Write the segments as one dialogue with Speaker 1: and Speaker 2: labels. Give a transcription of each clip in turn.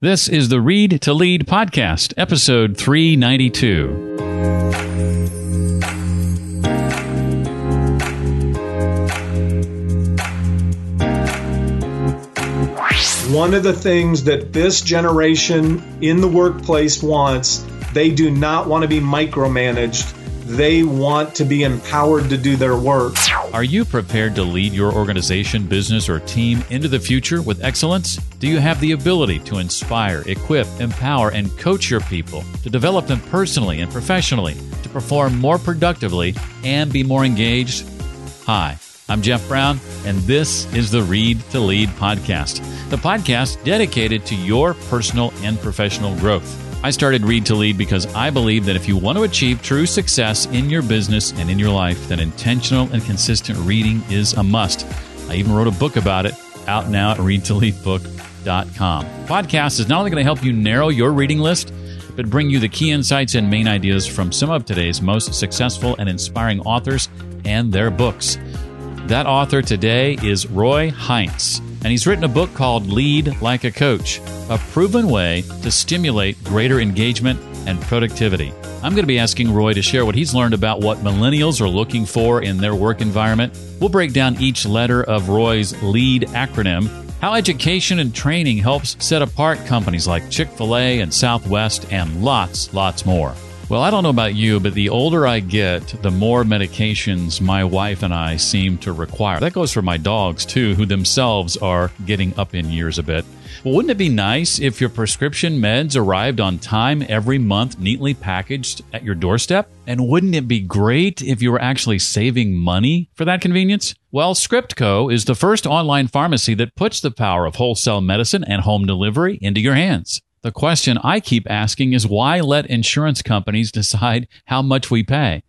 Speaker 1: This is the Read to Lead podcast, episode 392.
Speaker 2: One of the things that this generation in the workplace wants, they do not want to be micromanaged. They want to be empowered to do their work.
Speaker 1: Are you prepared to lead your organization, business, or team into the future with excellence? Do you have the ability to inspire, equip, empower, and coach your people to develop them personally and professionally, to perform more productively, and be more engaged? Hi, I'm Jeff Brown, and this is the Read to Lead podcast, the podcast dedicated to your personal and professional growth. I started Read to Lead because I believe that if you want to achieve true success in your business and in your life, then intentional and consistent reading is a must. I even wrote a book about it out now at readtoleadbook.com. Podcast is not only going to help you narrow your reading list, but bring you the key insights and main ideas from some of today's most successful and inspiring authors and their books. That author today is Roy Heintz and he's written a book called Lead Like a Coach, a proven way to stimulate greater engagement and productivity. I'm going to be asking Roy to share what he's learned about what millennials are looking for in their work environment. We'll break down each letter of Roy's LEAD acronym, how education and training helps set apart companies like Chick fil A and Southwest, and lots, lots more. Well, I don't know about you, but the older I get, the more medications my wife and I seem to require. That goes for my dogs too, who themselves are getting up in years a bit. Well, wouldn't it be nice if your prescription meds arrived on time every month, neatly packaged at your doorstep? And wouldn't it be great if you were actually saving money for that convenience? Well, ScriptCo is the first online pharmacy that puts the power of wholesale medicine and home delivery into your hands. The question I keep asking is why let insurance companies decide how much we pay?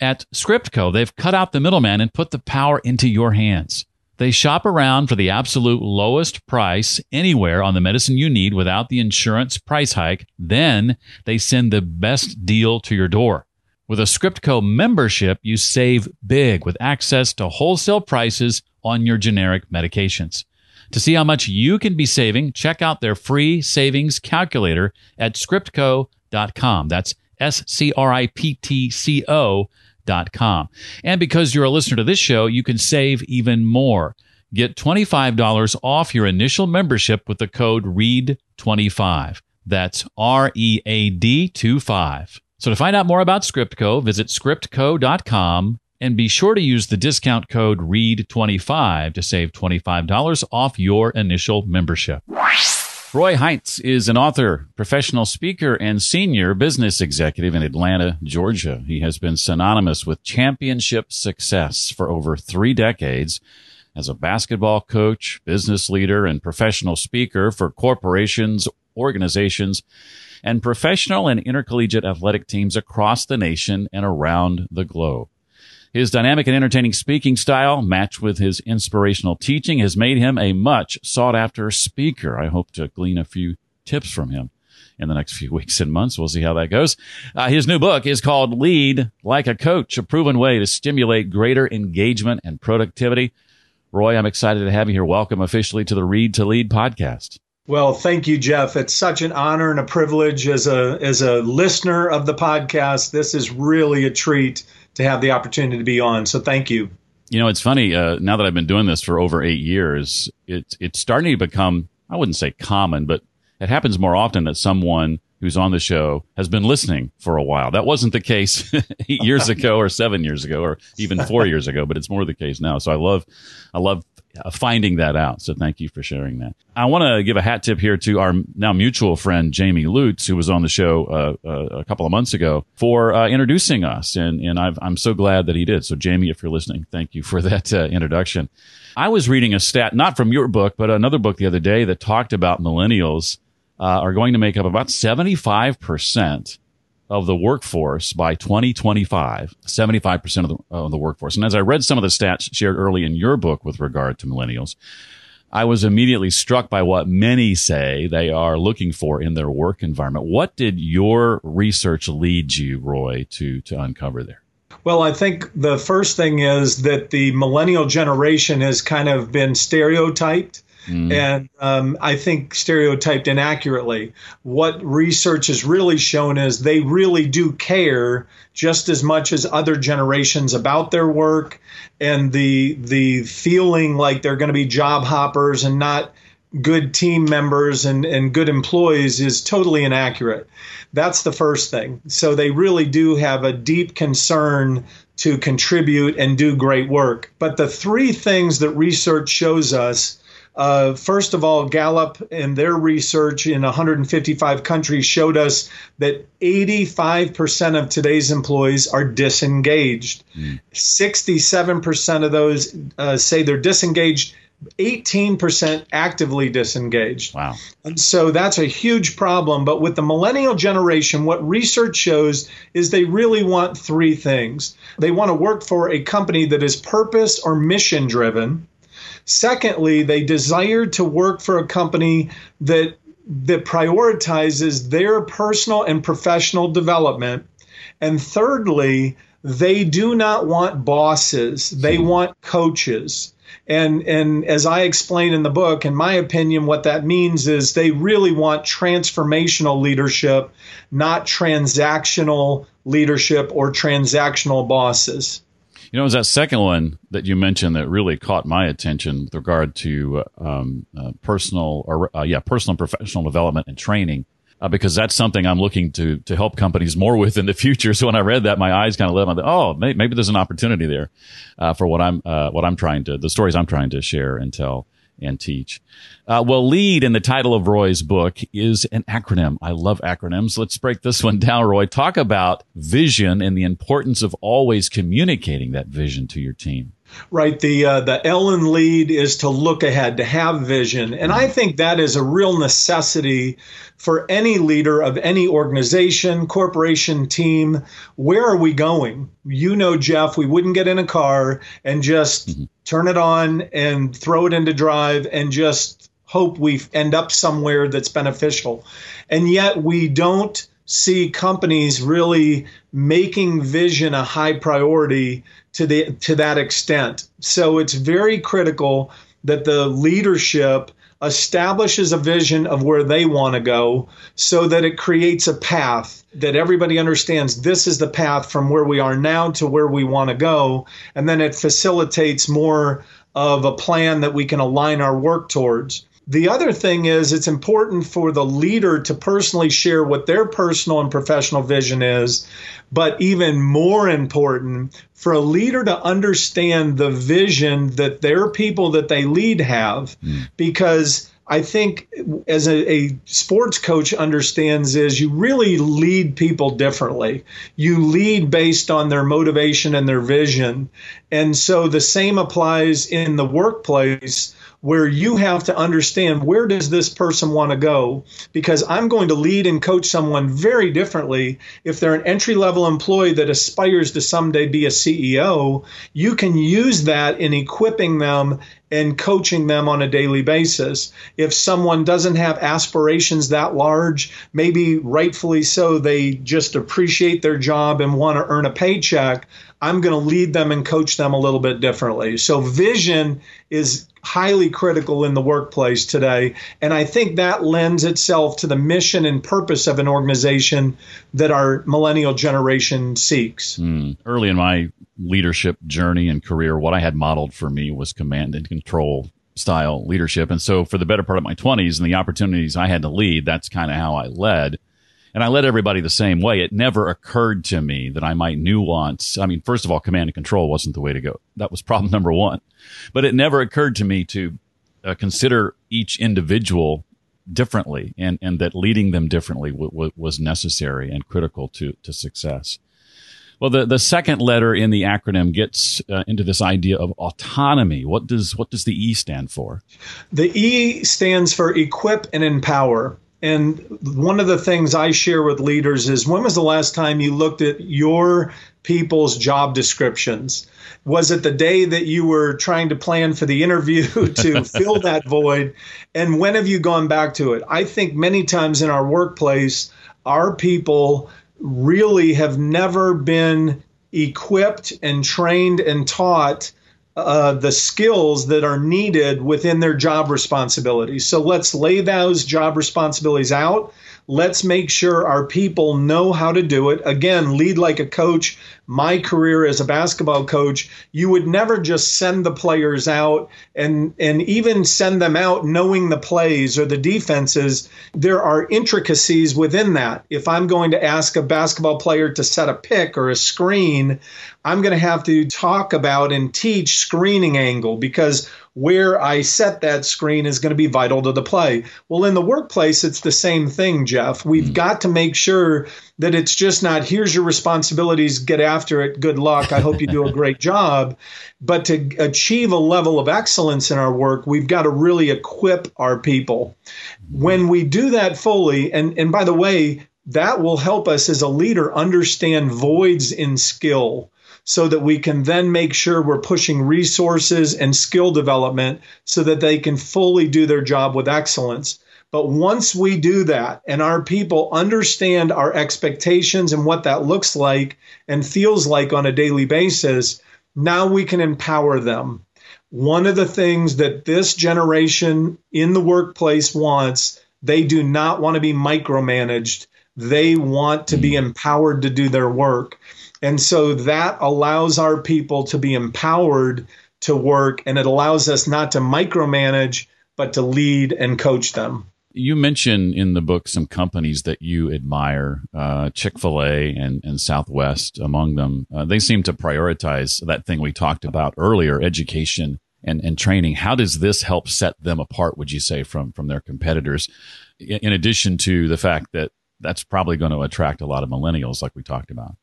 Speaker 1: At ScriptCo, they've cut out the middleman and put the power into your hands. They shop around for the absolute lowest price anywhere on the medicine you need without the insurance price hike. Then they send the best deal to your door. With a ScriptCo membership, you save big with access to wholesale prices on your generic medications. To see how much you can be saving, check out their free savings calculator at scriptco.com. That's S C R I P T C O dot com. And because you're a listener to this show, you can save even more. Get $25 off your initial membership with the code READ25. That's R E A D 25. So to find out more about ScriptCo, visit scriptco.com and be sure to use the discount code READ25 to save $25 off your initial membership. Roy Heintz is an author, professional speaker, and senior business executive in Atlanta, Georgia. He has been synonymous with championship success for over three decades as a basketball coach, business leader, and professional speaker for corporations, organizations, and professional and intercollegiate athletic teams across the nation and around the globe. His dynamic and entertaining speaking style, matched with his inspirational teaching, has made him a much sought after speaker. I hope to glean a few tips from him in the next few weeks and months. We'll see how that goes. Uh, his new book is called Lead Like a Coach, a proven way to stimulate greater engagement and productivity. Roy, I'm excited to have you here. Welcome officially to the Read to Lead podcast.
Speaker 2: Well, thank you, Jeff. It's such an honor and a privilege as a as a listener of the podcast. This is really a treat to have the opportunity to be on. So thank you.
Speaker 1: You know, it's funny. Uh, now that I've been doing this for over eight years, it's it's starting to become I wouldn't say common, but it happens more often that someone who's on the show has been listening for a while. That wasn't the case eight years ago or seven years ago or even four years ago, but it's more the case now. So I love, I love uh, finding that out. So thank you for sharing that. I want to give a hat tip here to our now mutual friend Jamie Lutz, who was on the show uh, uh, a couple of months ago, for uh, introducing us, and and i am so glad that he did. So Jamie, if you're listening, thank you for that uh, introduction. I was reading a stat, not from your book, but another book the other day that talked about millennials uh, are going to make up about 75 percent of the workforce by 2025, 75% of the, of the workforce. And as I read some of the stats shared early in your book with regard to millennials, I was immediately struck by what many say they are looking for in their work environment. What did your research lead you, Roy, to, to uncover there?
Speaker 2: Well, I think the first thing is that the millennial generation has kind of been stereotyped mm. and um, I think stereotyped inaccurately. What research has really shown is they really do care just as much as other generations about their work and the the feeling like they're going to be job hoppers and not good team members and, and good employees is totally inaccurate. That's the first thing. So they really do have a deep concern to contribute and do great work. But the three things that research shows us uh, first of all, Gallup and their research in 155 countries showed us that 85% of today's employees are disengaged. Mm. 67% of those uh, say they're disengaged 18% actively disengaged.
Speaker 1: Wow.
Speaker 2: And so that's a huge problem. But with the millennial generation, what research shows is they really want three things. They want to work for a company that is purpose or mission driven. Secondly, they desire to work for a company that that prioritizes their personal and professional development. And thirdly, they do not want bosses. They hmm. want coaches. And and as I explain in the book, in my opinion, what that means is they really want transformational leadership, not transactional leadership or transactional bosses.
Speaker 1: You know, it was that second one that you mentioned that really caught my attention with regard to um, uh, personal or uh, yeah, personal and professional development and training uh, because that's something I'm looking to to help companies more with in the future. So when I read that, my eyes kind of lit up. Oh, maybe, maybe there's an opportunity there uh, for what I'm uh, what I'm trying to the stories I'm trying to share and tell and teach. Uh, well, lead in the title of Roy's book is an acronym. I love acronyms. Let's break this one down, Roy. Talk about vision and the importance of always communicating that vision to your team.
Speaker 2: Right. The uh, the L in lead is to look ahead, to have vision, and I think that is a real necessity for any leader of any organization, corporation, team. Where are we going? You know, Jeff, we wouldn't get in a car and just mm-hmm. Turn it on and throw it into drive and just hope we end up somewhere that's beneficial, and yet we don't see companies really making vision a high priority to the to that extent. So it's very critical that the leadership establishes a vision of where they want to go so that it creates a path that everybody understands this is the path from where we are now to where we want to go. And then it facilitates more of a plan that we can align our work towards the other thing is, it's important for the leader to personally share what their personal and professional vision is, but even more important, for a leader to understand the vision that their people that they lead have, mm. because I think as a, a, sports coach understands is you really lead people differently. You lead based on their motivation and their vision. And so the same applies in the workplace where you have to understand where does this person want to go because i'm going to lead and coach someone very differently if they're an entry level employee that aspires to someday be a ceo you can use that in equipping them and coaching them on a daily basis. If someone doesn't have aspirations that large, maybe rightfully so, they just appreciate their job and want to earn a paycheck, I'm going to lead them and coach them a little bit differently. So, vision is highly critical in the workplace today. And I think that lends itself to the mission and purpose of an organization that our millennial generation seeks.
Speaker 1: Mm. Early in my leadership journey and career, what I had modeled for me was command and control style leadership. And so for the better part of my 20s and the opportunities I had to lead, that's kind of how I led. And I led everybody the same way. It never occurred to me that I might nuance. I mean, first of all, command and control wasn't the way to go. That was problem number one. But it never occurred to me to uh, consider each individual differently and, and that leading them differently w- w- was necessary and critical to, to success. Well, the, the second letter in the acronym gets uh, into this idea of autonomy. What does what does the E stand for?
Speaker 2: The E stands for equip and empower. And one of the things I share with leaders is when was the last time you looked at your people's job descriptions? Was it the day that you were trying to plan for the interview to fill that void? And when have you gone back to it? I think many times in our workplace, our people really have never been equipped and trained and taught uh, the skills that are needed within their job responsibilities. So let's lay those job responsibilities out Let's make sure our people know how to do it. Again, lead like a coach. My career as a basketball coach, you would never just send the players out and and even send them out knowing the plays or the defenses. There are intricacies within that. If I'm going to ask a basketball player to set a pick or a screen, I'm going to have to talk about and teach screening angle because where I set that screen is going to be vital to the play. Well, in the workplace, it's the same thing, Jeff. We've mm-hmm. got to make sure that it's just not here's your responsibilities, get after it, good luck. I hope you do a great job. But to achieve a level of excellence in our work, we've got to really equip our people. When we do that fully, and, and by the way, that will help us as a leader understand voids in skill so that we can then make sure we're pushing resources and skill development so that they can fully do their job with excellence. But once we do that and our people understand our expectations and what that looks like and feels like on a daily basis, now we can empower them. One of the things that this generation in the workplace wants, they do not want to be micromanaged. They want to be empowered to do their work. And so that allows our people to be empowered to work and it allows us not to micromanage, but to lead and coach them.
Speaker 1: You mentioned in the book some companies that you admire, uh, Chick fil A and, and Southwest among them. Uh, they seem to prioritize that thing we talked about earlier education and, and training. How does this help set them apart, would you say, from, from their competitors? In addition to the fact that that's probably going to attract a lot of millennials, like we talked about.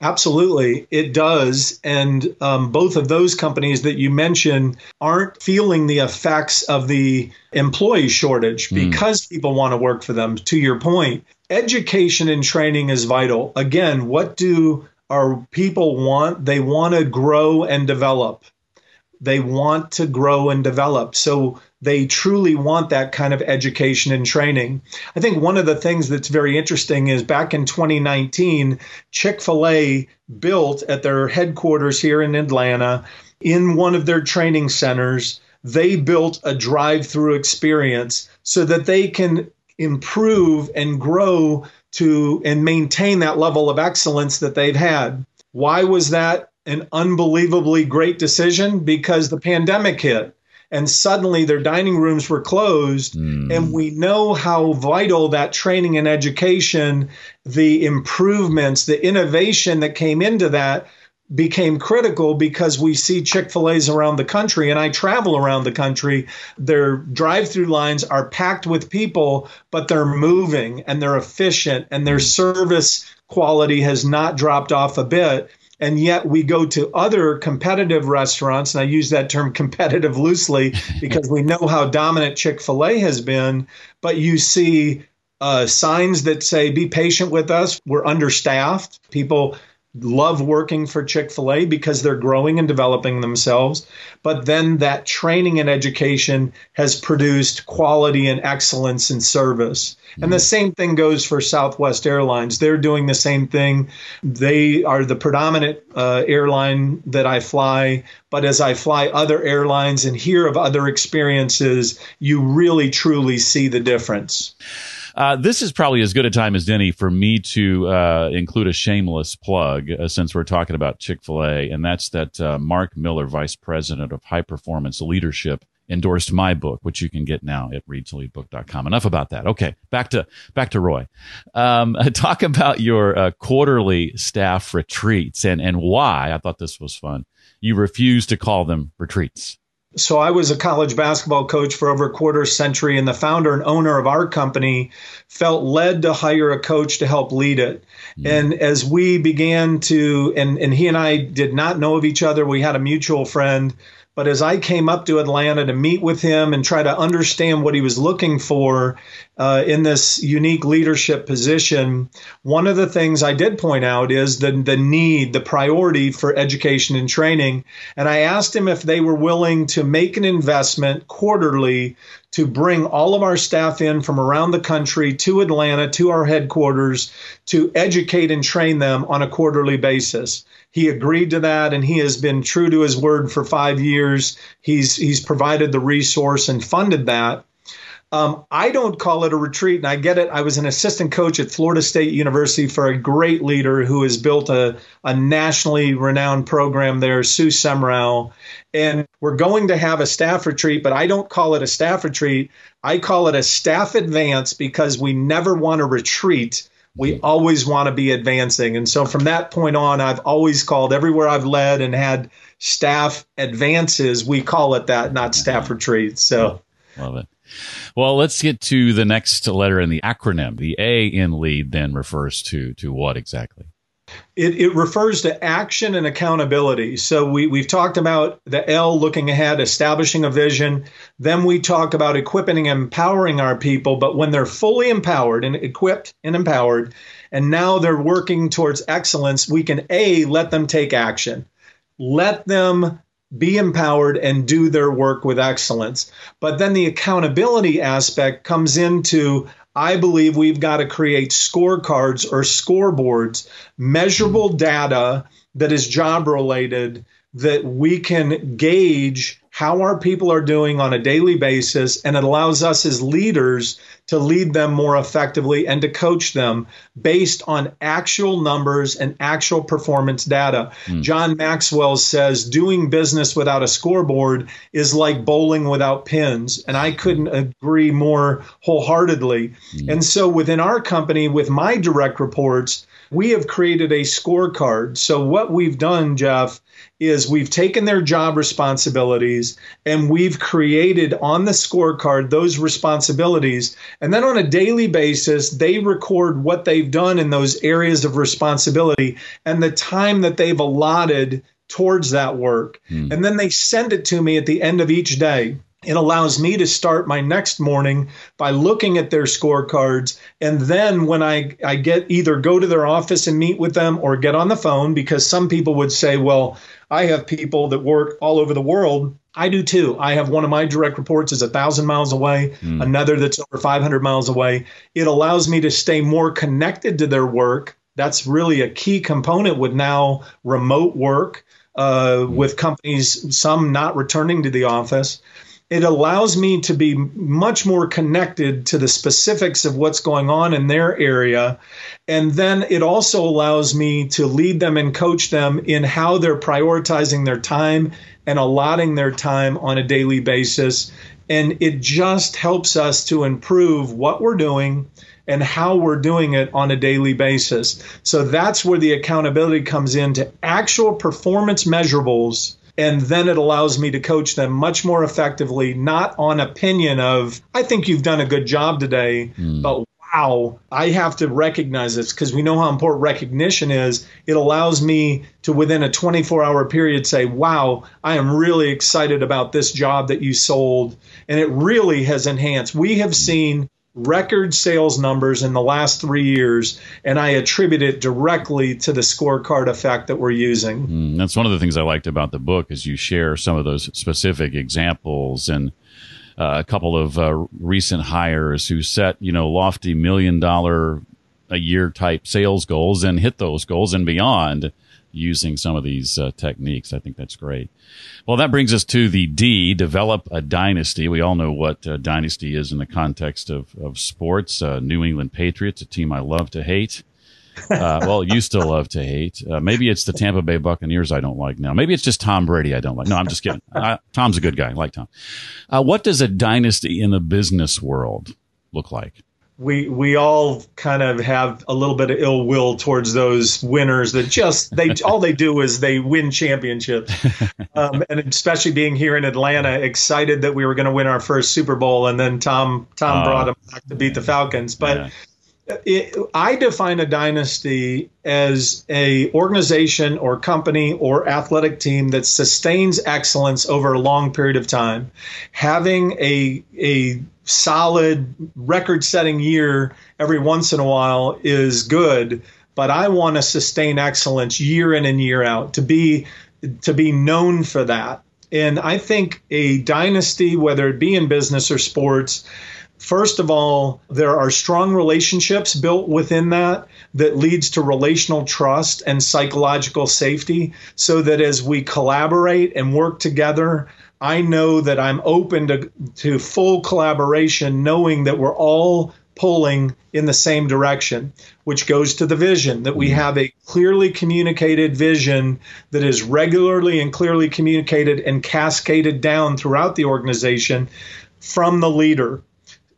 Speaker 2: Absolutely, it does. And um, both of those companies that you mentioned aren't feeling the effects of the employee shortage mm. because people want to work for them. To your point, education and training is vital. Again, what do our people want? They want to grow and develop. They want to grow and develop. So they truly want that kind of education and training. I think one of the things that's very interesting is back in 2019, Chick fil A built at their headquarters here in Atlanta, in one of their training centers, they built a drive through experience so that they can improve and grow to and maintain that level of excellence that they've had. Why was that an unbelievably great decision? Because the pandemic hit and suddenly their dining rooms were closed. Mm. And we know how vital that training and education, the improvements, the innovation that came into that became critical because we see Chick-fil-A's around the country and I travel around the country. Their drive-through lines are packed with people, but they're moving and they're efficient and their service quality has not dropped off a bit. And yet we go to other competitive restaurants, and I use that term competitive loosely because we know how dominant Chick fil A has been. But you see uh, signs that say, be patient with us. We're understaffed. People love working for Chick fil A because they're growing and developing themselves. But then that training and education has produced quality and excellence in service. Mm-hmm. And the same thing goes for Southwest Airlines. They're doing the same thing. They are the predominant uh, airline that I fly. But as I fly other airlines and hear of other experiences, you really truly see the difference.
Speaker 1: Uh, this is probably as good a time as any for me to uh, include a shameless plug uh, since we're talking about Chick fil A, and that's that uh, Mark Miller, Vice President of High Performance Leadership, endorsed my book, which you can get now at readtoleadbook.com. Enough about that. Okay, back to back to Roy. Um, talk about your uh, quarterly staff retreats and and why. I thought this was fun. You refuse to call them retreats.
Speaker 2: So I was a college basketball coach for over a quarter century, and the founder and owner of our company felt led to hire a coach to help lead it. Mm. And as we began to, and, and he and I did not know of each other, we had a mutual friend But as I came up to Atlanta to meet with him and try to understand what he was looking for uh, in this unique leadership position, one of the things I did point out is the, the need, the priority for education and training. And I asked him if they were willing to make an investment quarterly to bring all of our staff in from around the country to Atlanta, to our headquarters, to educate and train them on a quarterly basis. He agreed to that, and he has been true to his word for five years. He's he's provided the resource and funded that. Um, I don't call it a retreat, and I get it. I was an assistant coach at Florida State University for a great leader who has built a, a nationally renowned program there, Sue Semrau. And we're going to have a staff retreat, but I don't call it a staff retreat. I call it a staff advance because we never want to retreat we always want to be advancing. And so from that point on, I've always called everywhere I've led and had staff advances, we call it that, not staff retreats. So
Speaker 1: love it. Well, let's get to the next letter in the acronym. The A in lead then refers to to what exactly?
Speaker 2: It, it, refers to action and accountability. So we, we've talked about the L looking ahead, establishing a vision. Then we talk about equipping and empowering our people. But when they're fully empowered and equipped and empowered, and now they're working towards excellence, we can A, let them take action. Let them be empowered and do their work with excellence. But then the accountability aspect comes into I believe we've got to create scorecards or scoreboards, measurable data that is job related that we can gauge how our people are doing on a daily basis, and it allows us as leaders to lead them more effectively and to coach them based on actual numbers and actual performance data. Mm. John Maxwell says doing business without a scoreboard is like bowling without pins. And I couldn't agree more wholeheartedly. Mm. And so within our company, with my direct reports, we have created a scorecard. So, what we've done, Jeff, is we've taken their job responsibilities and we've created on the scorecard those responsibilities. And then on a daily basis, they record what they've done in those areas of responsibility and the time that they've allotted towards that work. Hmm. And then they send it to me at the end of each day it allows me to start my next morning by looking at their scorecards. And then when I, I get either go to their office and meet with them or get on the phone because some people would say well i have people that work all over the world. I do too. I have one of my direct reports is a thousand miles away mm. another that's over 500 miles away. It allows me to stay more connected to their work. That's really a key component with now remote work uh, mm. with companies some not returning to the office it allows me to be much more connected to the specifics of what's going on in their area. And then it also allows me to lead them and coach them in how they're prioritizing their time and allotting their time on a daily basis. And it just helps us to improve what we're doing and how we're doing it on a daily basis. So that's where the accountability comes into actual performance measurables and then it allows me to coach them much more effectively, not on opinion of, I think you've done a good job today, mm. but wow, I have to recognize this because we know how important recognition is. It allows me to, within a 24 hour period, say, wow, I am really excited about this job that you sold. And it really has enhanced. We have seen record sales numbers in the last three years, and I attribute it directly to the scorecard effect that we're using.
Speaker 1: Mm, that's one of the things I liked about the book is you share some of those specific examples and uh, a couple of uh, recent hires who set you know lofty million dollar a year type sales goals and hit those goals and beyond using some of these uh, techniques. I think that's great. Well, that brings us to the D, develop a dynasty. We all know what uh, dynasty is in the context of, of sports. Uh, New England Patriots, a team I love to hate. Uh, well, you still love to hate. Uh, maybe it's the Tampa Bay Buccaneers I don't like now. Maybe it's just Tom Brady I don't like. No, I'm just kidding. Tom's a good guy. I like Tom. Uh, what does a dynasty in the business world look like?
Speaker 2: We we all kind of have a little bit of ill will towards those winners that just they all they do is they win championships. Um, and especially being here in atlanta excited that we were going to win our first super bowl and then tom tom uh, brought them back to beat the falcons. But yeah. I define a dynasty as a organization or company or athletic team that sustains excellence over a long period of time, having a a solid record-setting year every once in a while is good, but I want to sustain excellence year in and year out to be to be known for that. And I think a dynasty, whether it be in business or sports, First of all, there are strong relationships built within that that leads to relational trust and psychological safety so that as we collaborate and work together, I know that I'm open to, to full collaboration, knowing that we're all pulling in the same direction, which goes to the vision that we mm-hmm. have a clearly communicated vision that is regularly and clearly communicated and cascaded down throughout the organization from the leader.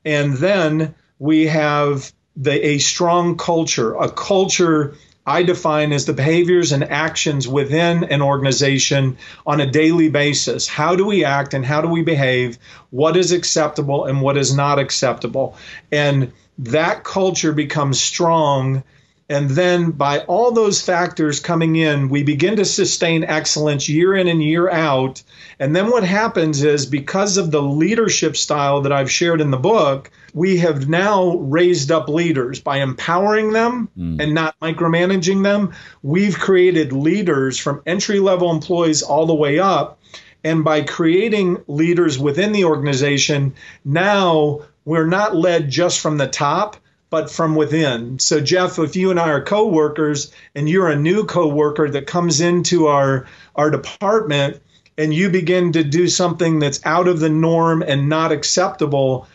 Speaker 2: And then we have the, a strong culture, a culture I define as the behaviors and actions within an organization on a daily basis. How do we act and how do we behave? What is acceptable and what is not acceptable? And that culture becomes strong. And then, by all those factors coming in, we begin to sustain excellence year in and year out. And then, what happens is because of the leadership style that I've shared in the book, we have now raised up leaders by empowering them mm. and not micromanaging them. We've created leaders from entry level employees all the way up. And by creating leaders within the organization, now we're not led just from the top, but from within. So, Jeff, if you and I are coworkers and you're a new coworker that comes into our, our department and you begin to do something that's out of the norm and not acceptable,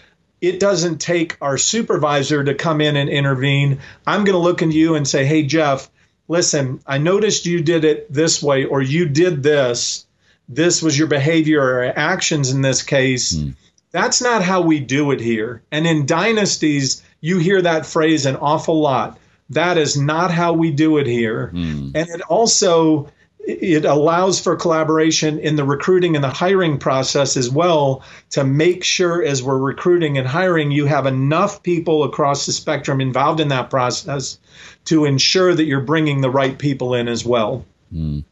Speaker 2: it doesn't take our supervisor to come in and intervene. I'm going to look at you and say, hey, Jeff, listen, I noticed you did it this way, or you did this. This was your behavior or actions in this case. Mm. That's not how we do it here. And in dynasties, you hear that phrase an awful lot. That is not how we do it here. Mm. And it also it allows for collaboration in the recruiting and the hiring process as well to make sure as we're recruiting and hiring you have enough people across the spectrum involved in that process to ensure that you're bringing the right people in as well. Mm.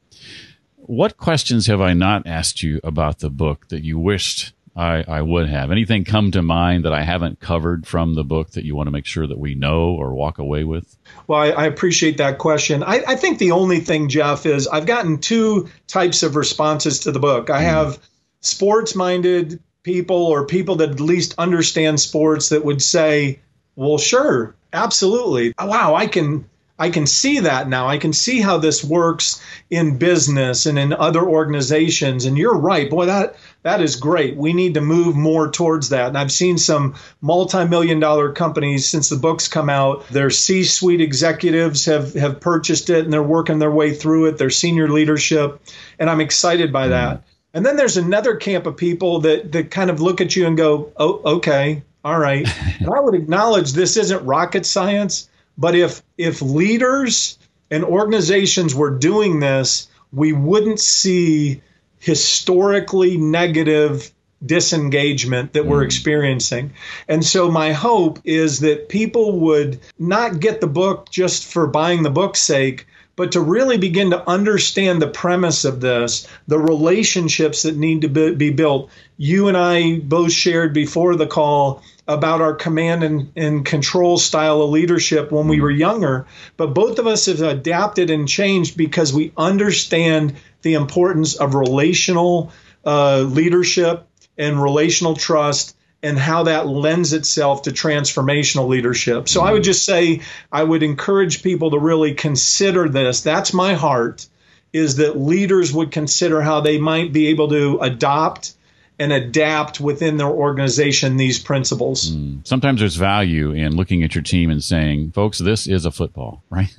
Speaker 1: What questions have I not asked you about the book that you wished I, I would have. Anything come to mind that I haven't covered from the book that you want to make sure that we know or walk away with?
Speaker 2: Well, I, I appreciate that question. I, I, think the only thing, Jeff, is I've gotten two types of responses to the book. I mm. have sports minded people or people that at least understand sports that would say, well, sure, absolutely. Wow, I can I can see that now. I can see how this works in business and in other organizations. And you're right, boy, that that is great. We need to move more towards that. And I've seen some multi-million dollar companies since the books come out. Their C-suite executives have have purchased it and they're working their way through it. Their senior leadership, and I'm excited by mm-hmm. that. And then there's another camp of people that that kind of look at you and go, "Oh, okay, all right." and I would acknowledge this isn't rocket science but if if leaders and organizations were doing this, we wouldn't see historically negative disengagement that we're mm. experiencing. And so my hope is that people would not get the book just for buying the book's sake, but to really begin to understand the premise of this, the relationships that need to be, built. You and I both shared before the call about our command and, and control style of leadership when we mm-hmm. were younger, but both of us have adapted and changed because we understand the importance of relational uh, leadership and relational trust and how that lends itself to transformational leadership. So I would just say I would encourage people to really consider this. That's my heart is that leaders would consider how they might be able to adopt and adapt within their organization these principles. Mm.
Speaker 1: Sometimes there's value in looking at your team and saying, folks, this is a football, right?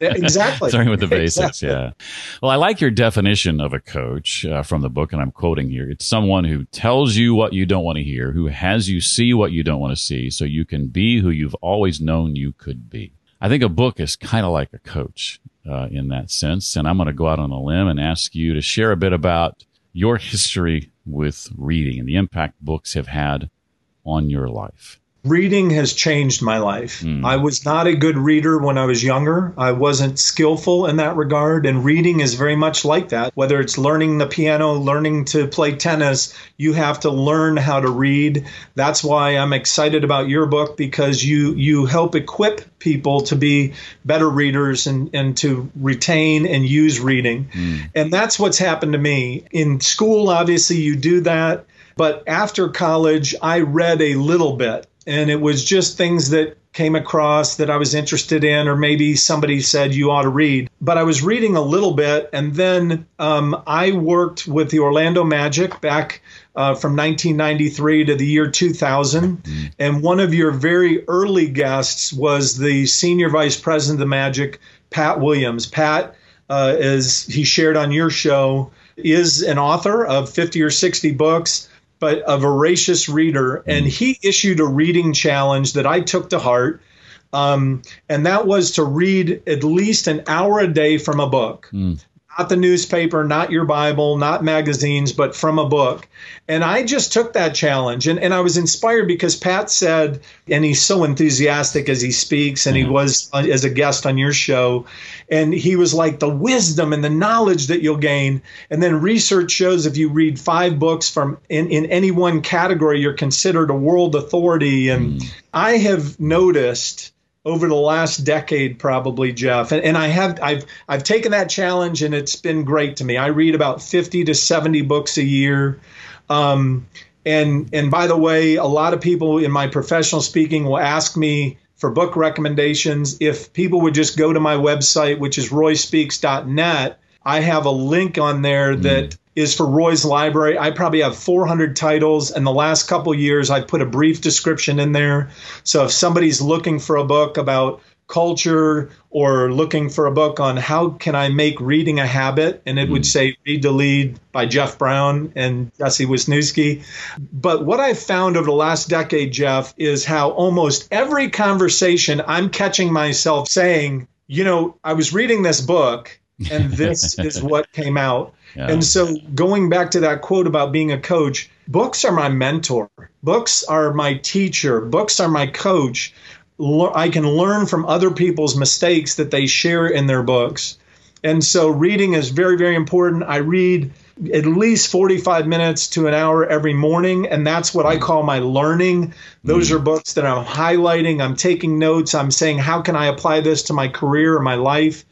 Speaker 2: exactly.
Speaker 1: Starting with the basics, exactly. yeah. Well, I like your definition of a coach uh, from the book, and I'm quoting here. It's someone who tells you what you don't want to hear, who has you see what you don't want to see, so you can be who you've always known you could be. I think a book is kind of like a coach uh, in that sense. And I'm going to go out on a limb and ask you to share a bit about your history with reading and the impact books have had on your life?
Speaker 2: Reading has changed my life. Mm. I was not a good reader when I was younger. I wasn't skillful in that regard. And reading is very much like that. Whether it's learning the piano, learning to play tennis, you have to learn how to read. That's why I'm excited about your book because you, you help equip people to be better readers and, and to retain and use reading. Mm. And that's what's happened to me. In school, obviously, you do that. But after college, I read a little bit and it was just things that came across that I was interested in, or maybe somebody said you ought to read. But I was reading a little bit, and then um, I worked with the Orlando Magic back uh, from 1993 to the year 2000. Mm-hmm. And one of your very early guests was the senior vice president of the Magic, Pat Williams. Pat, uh, as he shared on your show, is an author of 50 or 60 books but a voracious reader. And he issued a reading challenge that I took to heart. Um, and that was to read at least an hour a day from a book. Mm not the newspaper, not your Bible, not magazines, but from a book. And I just took that challenge and, and I was inspired because Pat said, and he's so enthusiastic as he speaks, and he mm-hmm. was uh, as a guest on your show. And he was like, the wisdom and the knowledge that you'll gain. And then research shows if you read five books from in, in any one category, you're considered a world authority. And mm. I have noticed over the last decade probably jeff. And, and, i have i've i've taken that challenge and it's been great to me. I read about 50 to 70 books a year. Um, and and by the way a lot of people in my professional speaking will ask me for book recommendations. If people would just go to my website which is royspeaks.net i have a link on there that mm is for Roy's library. I probably have 400 titles, and the last couple years I've put a brief description in there. So if somebody's looking for a book about culture or looking for a book on how can I make reading a habit, and it mm would say Read to Lead by Jeff Brown and Jesse Wisniewski. But what I've found over the last decade, Jeff, is how almost every conversation I'm catching myself saying, you know, I was reading this book and this is what came out. Yeah. And so, going back to that quote about being a coach, books are my mentor, books are my teacher, books are my coach. I can learn from other people's mistakes that they share in their books. And so, reading is very, very important. I read at least 45 minutes to an hour every morning, and that's what I call my learning. Those mm. are books that I'm highlighting, I'm taking notes, I'm saying, how can I apply this to my career or my life?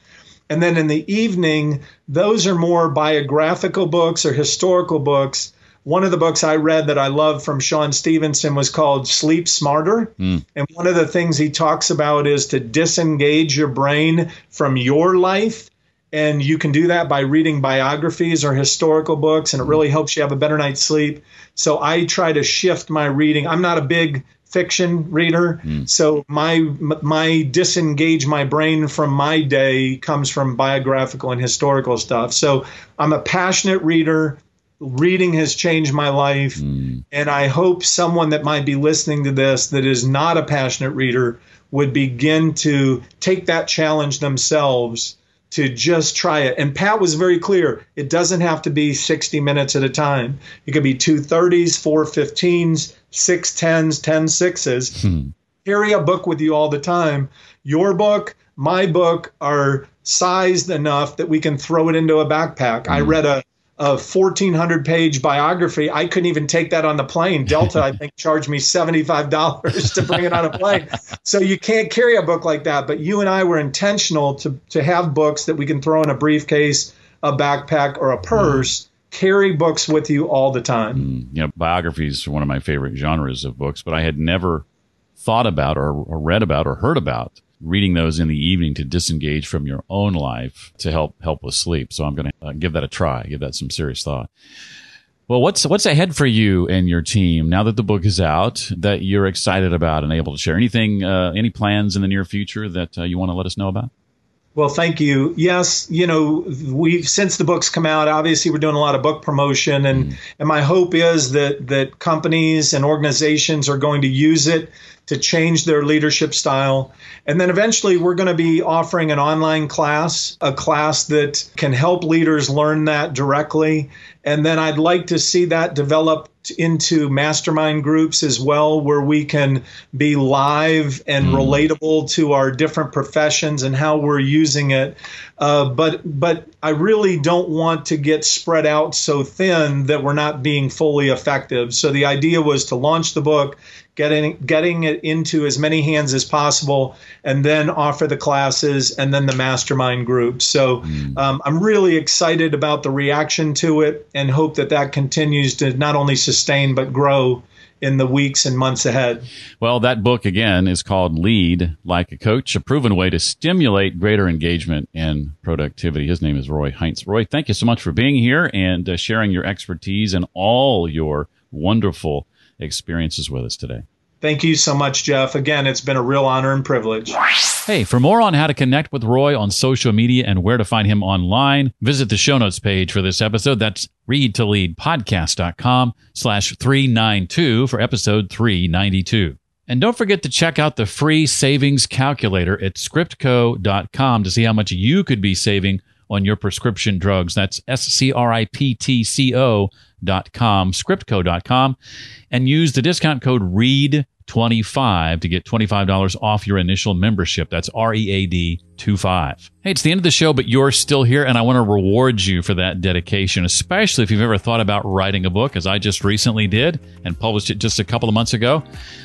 Speaker 2: And then in the evening, those are more biographical books or historical books. One of the books I read that I love from Shawn Stevenson was called Sleep Smarter. Mm. And one of the things he talks about is to disengage your brain from your life. And you can do that by reading biographies or historical books, and it really helps you have a better night's sleep. So I try to shift my reading. I'm not a big fiction reader. Mm. So my my disengage my brain from my day comes from biographical and historical stuff. So I'm a passionate reader. Reading has changed my life, mm. and I hope someone that might be listening to this that is not a passionate reader would begin to take that challenge themselves to just try it. And Pat was very clear. It doesn't have to be 60 minutes at a time. It could be two 30s, four 15s, six 10s, 10. Hmm. Carry a book with you all the time. Your book, my book are sized enough that we can throw it into a backpack. Hmm. I read a a 1400 page biography. I couldn't even take that on the plane. Delta, I think, charged me $75 to bring it on a plane. So you can't carry a book like that. But you and I were intentional to, to have books that we can throw in a briefcase, a backpack, or a purse. Mm. Carry books with you all the time.
Speaker 1: Mm, you know, biographies are one of my favorite genres of books, but I had never thought about or, or read about or heard about reading those in the evening to disengage from your own life to help help with sleep. So I'm going to uh, give that a try, give that some serious thought. Well, what's what's ahead for you and your team now that the book is out that you're excited about and able to share? Anything, uh, any plans in the near future that uh, you want to let us know about?
Speaker 2: Well, thank you. Yes, you know, we've since the book's come out, obviously we're doing a lot of book promotion and mm. and my hope is that that companies and organizations are going to use it to change their leadership style. And then eventually, we're going to be offering an online class, a class that can help leaders learn that directly. And then I'd like to see that develop into mastermind groups as well, where we can be live and mm. relatable to our different professions and how we're using it. Uh, but but I really don't want to get spread out so thin that we're not being fully effective. So the idea was to launch the book, getting getting it into as many hands as possible, and then offer the classes and then the mastermind group. So mm. um, I'm really excited about the reaction to it, and hope that that continues to not only sustain but grow in the weeks and months ahead.
Speaker 1: Well, that book again is called Lead Like a Coach, a proven way to stimulate greater engagement and productivity. His name is Roy Heintz. Roy, thank you so much for being here and uh, sharing your expertise and all your wonderful experiences with us today.
Speaker 2: Thank you so much, Jeff. Again, it's been a real honor and privilege.
Speaker 1: Hey, for more on how to connect with Roy on social media and where to find him online, visit the show notes page for this episode. That's readtoleadpodcast.com slash 392 for episode 392. And don't forget to check out the free savings calculator at scriptco.com to see how much you could be saving on your prescription drugs. That's S-C-R-I-P-T-C-O dot com, scriptco.com, and use the discount code READ25 to get $25 off your initial membership. That's R-E-A-D 25. Hey, it's the end of the show, but you're still here, and I want to reward you for that dedication, especially if you've ever thought about writing a book, as I just recently did and published it just a couple of months ago.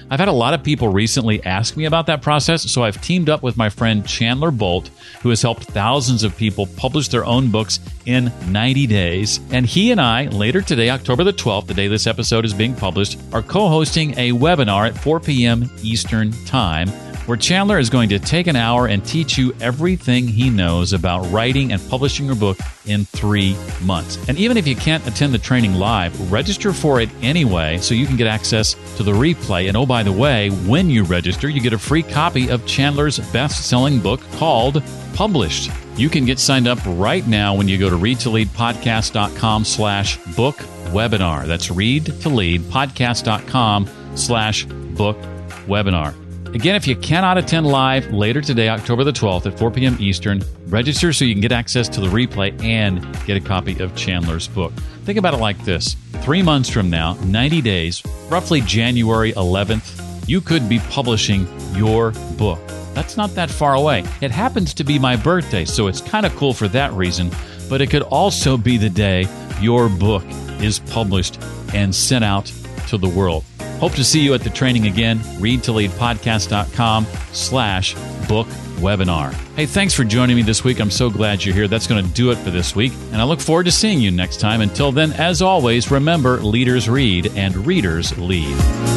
Speaker 1: I've had a lot of people recently ask me about that process, so I've teamed up with my friend Chandler Bolt, who has helped thousands of people publish their own books in 90 days. And he and I, later today, October the 12th, the day this episode is being published, are co hosting a webinar at 4 p.m. Eastern Time where Chandler is going to take an hour and teach you everything he knows about writing and publishing your book in three months. And even if you can't attend the training live, register for it anyway so you can get access to the replay. And oh, by the way, when you register, you get a free copy of Chandler's best selling book called Published. You can get signed up right now when you go to readtoleadpodcast.com slash book webinar. That's readtoleadpodcast.com slash book webinar. Again, if you cannot attend live later today, October the 12th at 4 p.m. Eastern, register so you can get access to the replay and get a copy of Chandler's book. Think about it like this three months from now, 90 days, roughly January 11th, you could be publishing your book. That's not that far away. It happens to be my birthday, so it's kind of cool for that reason, but it could also be the day your book is published and sent out to the world. Hope to see you at the training again. Readtoleadpodcast.com slash book webinar. Hey, thanks for joining me this week. I'm so glad you're here. That's going to do it for this week. And I look forward to seeing you next time. Until then, as always, remember leaders read and readers lead.